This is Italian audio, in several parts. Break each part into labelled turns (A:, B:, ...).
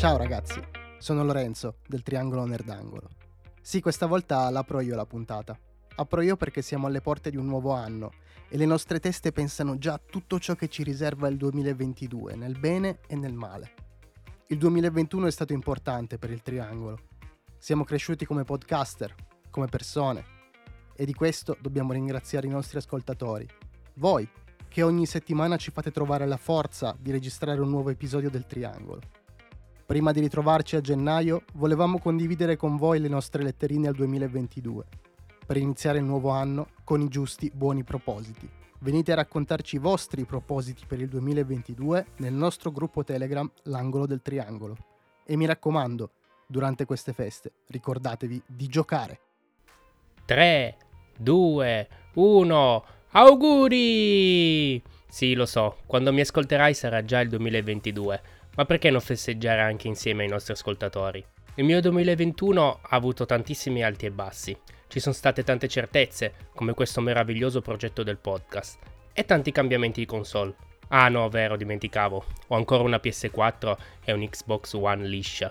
A: Ciao ragazzi, sono Lorenzo del Triangolo Nerdangolo. Sì, questa volta l'apro io la puntata. Apro io perché siamo alle porte di un nuovo anno e le nostre teste pensano già a tutto ciò che ci riserva il 2022, nel bene e nel male. Il 2021 è stato importante per il Triangolo. Siamo cresciuti come podcaster, come persone e di questo dobbiamo ringraziare i nostri ascoltatori. Voi, che ogni settimana ci fate trovare la forza di registrare un nuovo episodio del Triangolo. Prima di ritrovarci a gennaio, volevamo condividere con voi le nostre letterine al 2022, per iniziare il nuovo anno con i giusti buoni propositi. Venite a raccontarci i vostri propositi per il 2022 nel nostro gruppo Telegram L'angolo del triangolo. E mi raccomando, durante queste feste, ricordatevi di giocare.
B: 3, 2, 1, auguri! Sì, lo so, quando mi ascolterai sarà già il 2022 ma perché non festeggiare anche insieme ai nostri ascoltatori? Il mio 2021 ha avuto tantissimi alti e bassi. Ci sono state tante certezze, come questo meraviglioso progetto del podcast, e tanti cambiamenti di console. Ah no, vero, dimenticavo. Ho ancora una PS4 e un Xbox One liscia.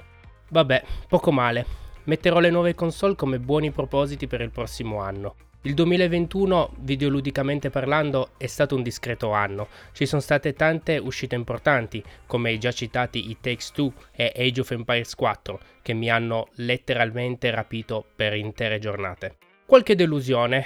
B: Vabbè, poco male. Metterò le nuove console come buoni propositi per il prossimo anno. Il 2021, videoludicamente parlando, è stato un discreto anno. Ci sono state tante uscite importanti, come i già citati It Takes Two e Age of Empires 4, che mi hanno letteralmente rapito per intere giornate. Qualche delusione,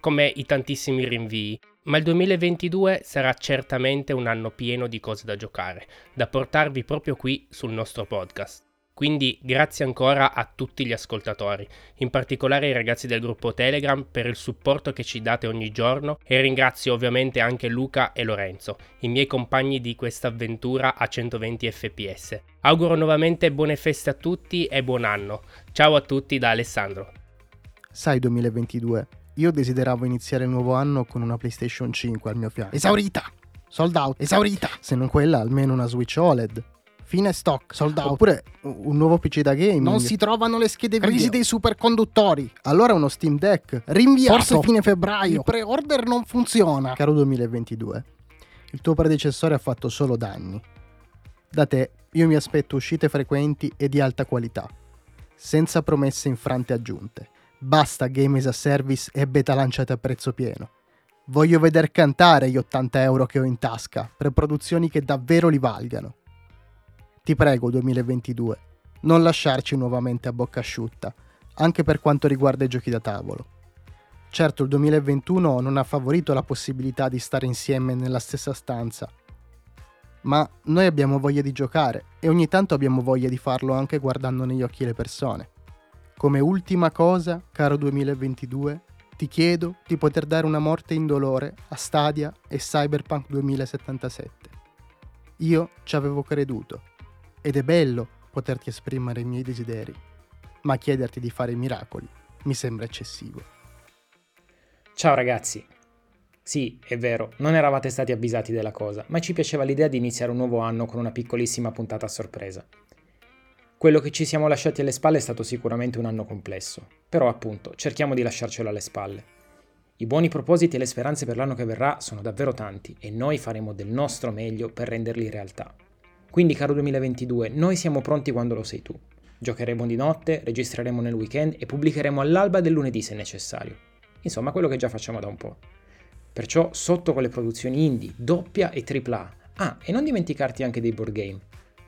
B: come i tantissimi rinvii, ma il 2022 sarà certamente un anno pieno di cose da giocare, da portarvi proprio qui sul nostro podcast. Quindi grazie ancora a tutti gli ascoltatori, in particolare ai ragazzi del gruppo Telegram per il supporto che ci date ogni giorno e ringrazio ovviamente anche Luca e Lorenzo, i miei compagni di questa avventura a 120 fps. Auguro nuovamente buone feste a tutti e buon anno. Ciao a tutti da Alessandro.
A: Sai 2022, io desideravo iniziare il nuovo anno con una PlayStation 5 al mio fianco. Esaurita! Sold out, esaurita! Se non quella, almeno una Switch OLED fine stock, sold out. Oppure un nuovo PC da gaming. Non si trovano le schede video. Crisi dei superconduttori. Allora uno Steam Deck. Rinviato. Forse fine febbraio. Il pre-order non funziona. Caro 2022, il tuo predecessore ha fatto solo danni. Da te io mi aspetto uscite frequenti e di alta qualità, senza promesse infrante aggiunte. Basta game as a service e beta lanciate a prezzo pieno. Voglio veder cantare gli 80 euro che ho in tasca per produzioni che davvero li valgano. Ti prego 2022, non lasciarci nuovamente a bocca asciutta, anche per quanto riguarda i giochi da tavolo. Certo il 2021 non ha favorito la possibilità di stare insieme nella stessa stanza, ma noi abbiamo voglia di giocare e ogni tanto abbiamo voglia di farlo anche guardando negli occhi le persone. Come ultima cosa, caro 2022, ti chiedo di poter dare una morte indolore a Stadia e Cyberpunk 2077. Io ci avevo creduto ed è bello poterti esprimere i miei desideri, ma chiederti di fare miracoli mi sembra eccessivo.
C: Ciao ragazzi. Sì, è vero, non eravate stati avvisati della cosa, ma ci piaceva l'idea di iniziare un nuovo anno con una piccolissima puntata a sorpresa. Quello che ci siamo lasciati alle spalle è stato sicuramente un anno complesso, però appunto cerchiamo di lasciarcelo alle spalle. I buoni propositi e le speranze per l'anno che verrà sono davvero tanti e noi faremo del nostro meglio per renderli realtà. Quindi, caro 2022, noi siamo pronti quando lo sei tu. Giocheremo di notte, registreremo nel weekend e pubblicheremo all'alba del lunedì se necessario. Insomma, quello che già facciamo da un po'. Perciò sotto con le produzioni indie, doppia e tripla A. Ah, e non dimenticarti anche dei board game.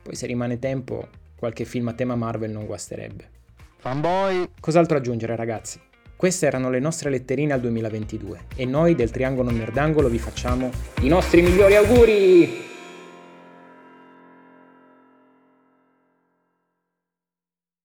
C: Poi se rimane tempo, qualche film a tema Marvel non guasterebbe.
A: Fanboy!
C: Cos'altro aggiungere ragazzi? Queste erano le nostre letterine al 2022 e noi del Triangolo Nerdangolo vi facciamo i nostri migliori auguri!